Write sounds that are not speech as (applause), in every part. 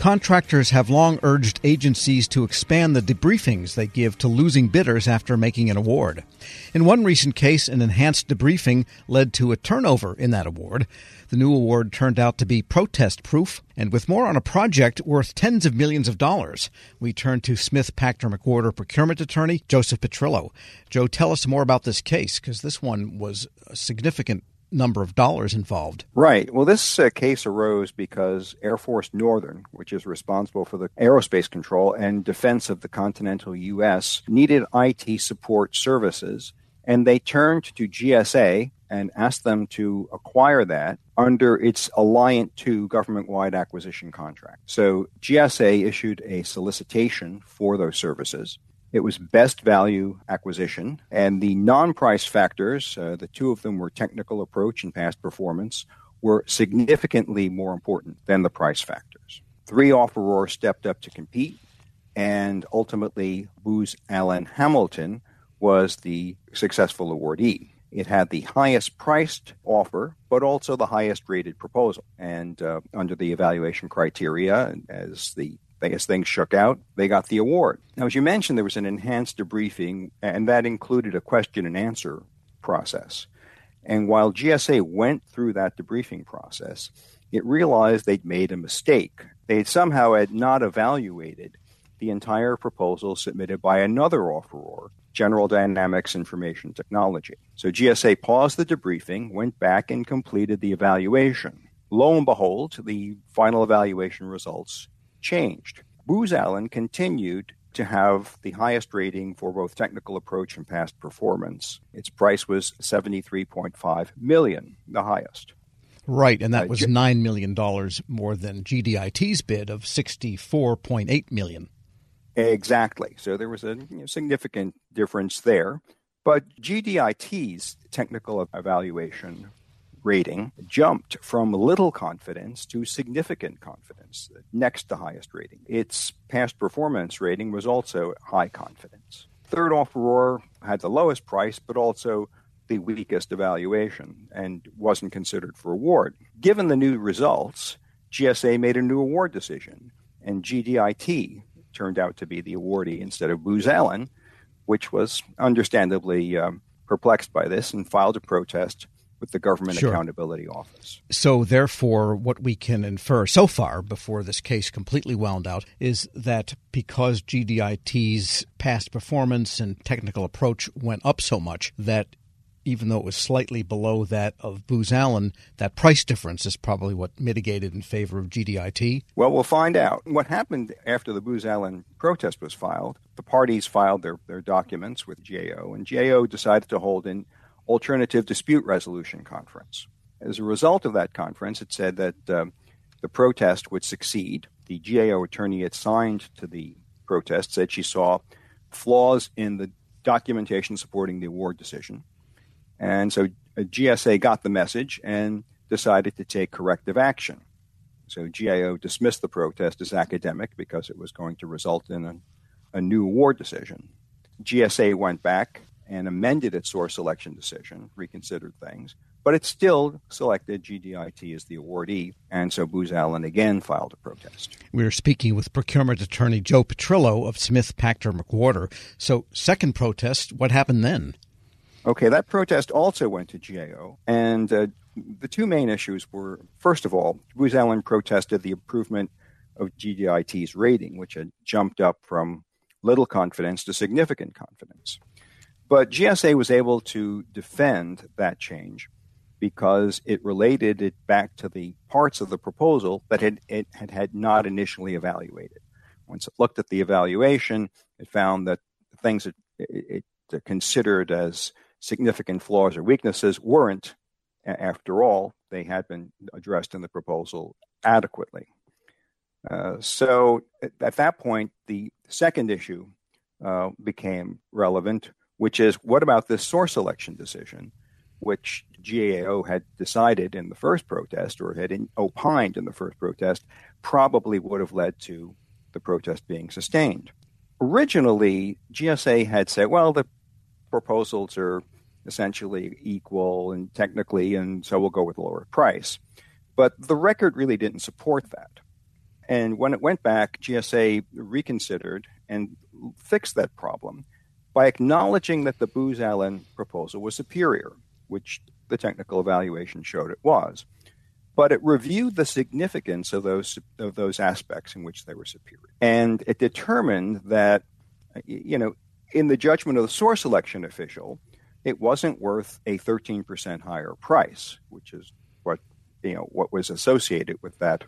Contractors have long urged agencies to expand the debriefings they give to losing bidders after making an award. In one recent case, an enhanced debriefing led to a turnover in that award. The new award turned out to be protest proof, and with more on a project worth tens of millions of dollars, we turn to Smith Pachter McWhorter procurement attorney Joseph Petrillo. Joe, tell us more about this case because this one was a significant number of dollars involved. Right. Well, this uh, case arose because Air Force Northern, which is responsible for the aerospace control and defense of the continental U.S., needed IT support services, and they turned to GSA and asked them to acquire that under its Alliant 2 government wide acquisition contract. So GSA issued a solicitation for those services. It was best value acquisition. And the non price factors, uh, the two of them were technical approach and past performance, were significantly more important than the price factors. Three offerors stepped up to compete, and ultimately, Booz Allen Hamilton was the successful awardee. It had the highest priced offer, but also the highest rated proposal. And uh, under the evaluation criteria, as the as things shook out, they got the award. Now, as you mentioned, there was an enhanced debriefing, and that included a question and answer process. And while GSA went through that debriefing process, it realized they'd made a mistake. They somehow had not evaluated the entire proposal submitted by another offeror, General Dynamics Information Technology. So GSA paused the debriefing, went back and completed the evaluation. Lo and behold, the final evaluation results changed. Booz Allen continued to have the highest rating for both technical approach and past performance. Its price was 73.5 million, the highest. Right, and that uh, was nine million dollars more than GDIT's bid of sixty-four point eight million. Exactly. So there was a you know, significant difference there. But GDIT's technical evaluation rating jumped from little confidence to significant confidence, next to highest rating. Its past performance rating was also high confidence. Third offeror had the lowest price, but also the weakest evaluation and wasn't considered for award. Given the new results, GSA made a new award decision, and GDIT turned out to be the awardee instead of Booz Allen, which was understandably um, perplexed by this and filed a protest with the Government sure. Accountability Office. So, therefore, what we can infer so far before this case completely wound out is that because GDIT's past performance and technical approach went up so much, that even though it was slightly below that of Booz Allen, that price difference is probably what mitigated in favor of GDIT? Well, we'll find out. What happened after the Booz Allen protest was filed, the parties filed their, their documents with GAO, and GAO decided to hold an alternative dispute resolution conference. As a result of that conference, it said that um, the protest would succeed. The GAO attorney had signed to the protest said she saw flaws in the documentation supporting the award decision and so GSA got the message and decided to take corrective action. So GAO dismissed the protest as academic because it was going to result in a, a new award decision. GSA went back and amended its source selection decision, reconsidered things, but it still selected GDIT as the awardee, and so Booz Allen again filed a protest. We are speaking with procurement attorney Joe Petrillo of Smith Pachter McWhorter. So, second protest, what happened then? Okay, that protest also went to GAO, and uh, the two main issues were first of all, Booz Allen protested the improvement of GDIT's rating, which had jumped up from little confidence to significant confidence. But GSA was able to defend that change because it related it back to the parts of the proposal that it, it had, had not initially evaluated. Once it looked at the evaluation, it found that things it, it, it considered as significant flaws or weaknesses weren't, after all, they had been addressed in the proposal adequately. Uh, so at that point, the second issue uh, became relevant, which is what about this source selection decision, which GAO had decided in the first protest or had in, opined in the first protest probably would have led to the protest being sustained. Originally, GSA had said, well, the proposals are essentially equal and technically, and so we'll go with lower price. But the record really didn't support that. And when it went back, GSA reconsidered and fixed that problem by acknowledging that the Booz Allen proposal was superior, which the technical evaluation showed it was. But it reviewed the significance of those of those aspects in which they were superior, and it determined that, you know, in the judgment of the source selection official, it wasn't worth a 13% higher price, which is what you know what was associated with that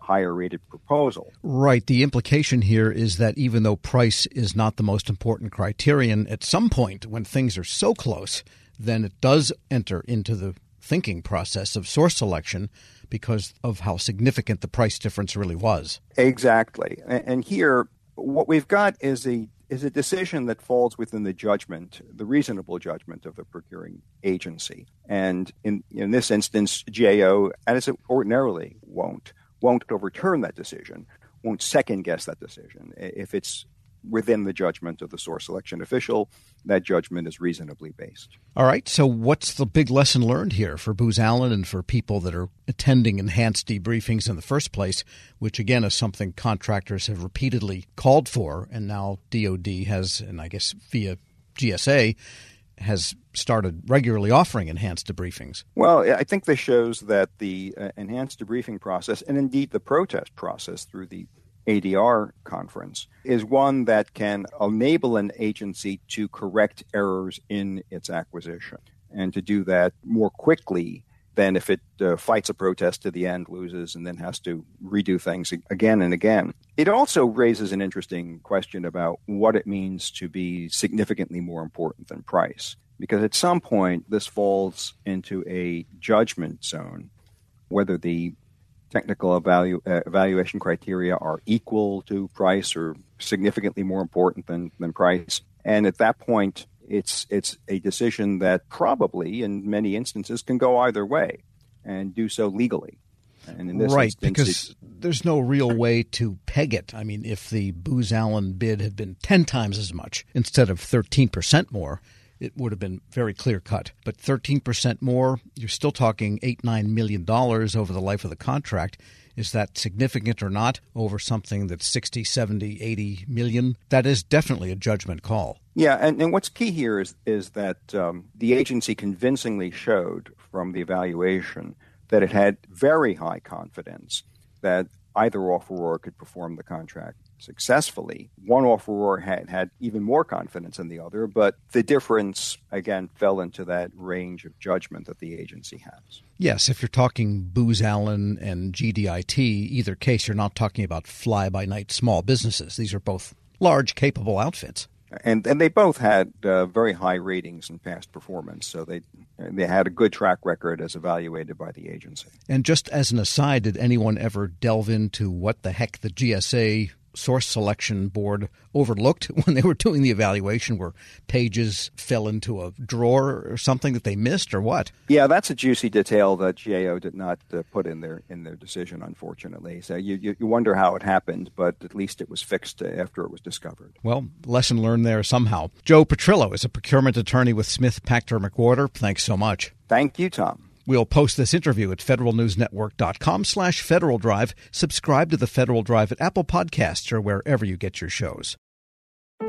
higher rated proposal. Right. The implication here is that even though price is not the most important criterion, at some point when things are so close, then it does enter into the thinking process of source selection because of how significant the price difference really was. Exactly. And here, what we've got is a is a decision that falls within the judgment, the reasonable judgment of the procuring agency. And in, in this instance, GAO, as it ordinarily won't, won't overturn that decision, won't second guess that decision. If it's within the judgment of the source selection official, that judgment is reasonably based. All right. So, what's the big lesson learned here for Booz Allen and for people that are attending enhanced debriefings in the first place, which again is something contractors have repeatedly called for, and now DoD has, and I guess via GSA, has started regularly offering enhanced debriefings. Well, I think this shows that the uh, enhanced debriefing process, and indeed the protest process through the ADR conference, is one that can enable an agency to correct errors in its acquisition and to do that more quickly than if it uh, fights a protest to the end, loses, and then has to redo things again and again. It also raises an interesting question about what it means to be significantly more important than price. Because at some point, this falls into a judgment zone, whether the technical evalu- uh, evaluation criteria are equal to price or significantly more important than, than price. And at that point, it's it's a decision that probably in many instances can go either way and do so legally. And in this right, instance, because there's no real way to peg it. I mean, if the Booz Allen bid had been 10 times as much instead of 13% more, it would have been very clear cut. But 13% more, you're still talking 8 9 million dollars over the life of the contract. Is that significant or not over something that's 60, 70, 80 million? That is definitely a judgment call. Yeah, and, and what's key here is, is that um, the agency convincingly showed from the evaluation that it had very high confidence that either offeror could perform the contract successfully. One offeror had, had even more confidence than the other, but the difference, again, fell into that range of judgment that the agency has. Yes, if you're talking Booz Allen and GDIT, either case, you're not talking about fly by night small businesses. These are both large, capable outfits. And, and they both had uh, very high ratings and past performance, so they they had a good track record as evaluated by the agency. And just as an aside, did anyone ever delve into what the heck the GSA source selection board overlooked (laughs) when they were doing the evaluation? Where pages fell into a drawer or something that they missed or what? Yeah that's a juicy detail that gao did not uh, put in their in their decision unfortunately. So you, you, you wonder how it happened but at least it was fixed after it was discovered. Well lesson learned there somehow. Joe petrillo is a procurement attorney with smith pachter mcwhorter. Thanks so much. Thank you tom We'll post this interview at federalnewsnetwork.com slash Federal Drive. Subscribe to the Federal Drive at Apple Podcasts or wherever you get your shows.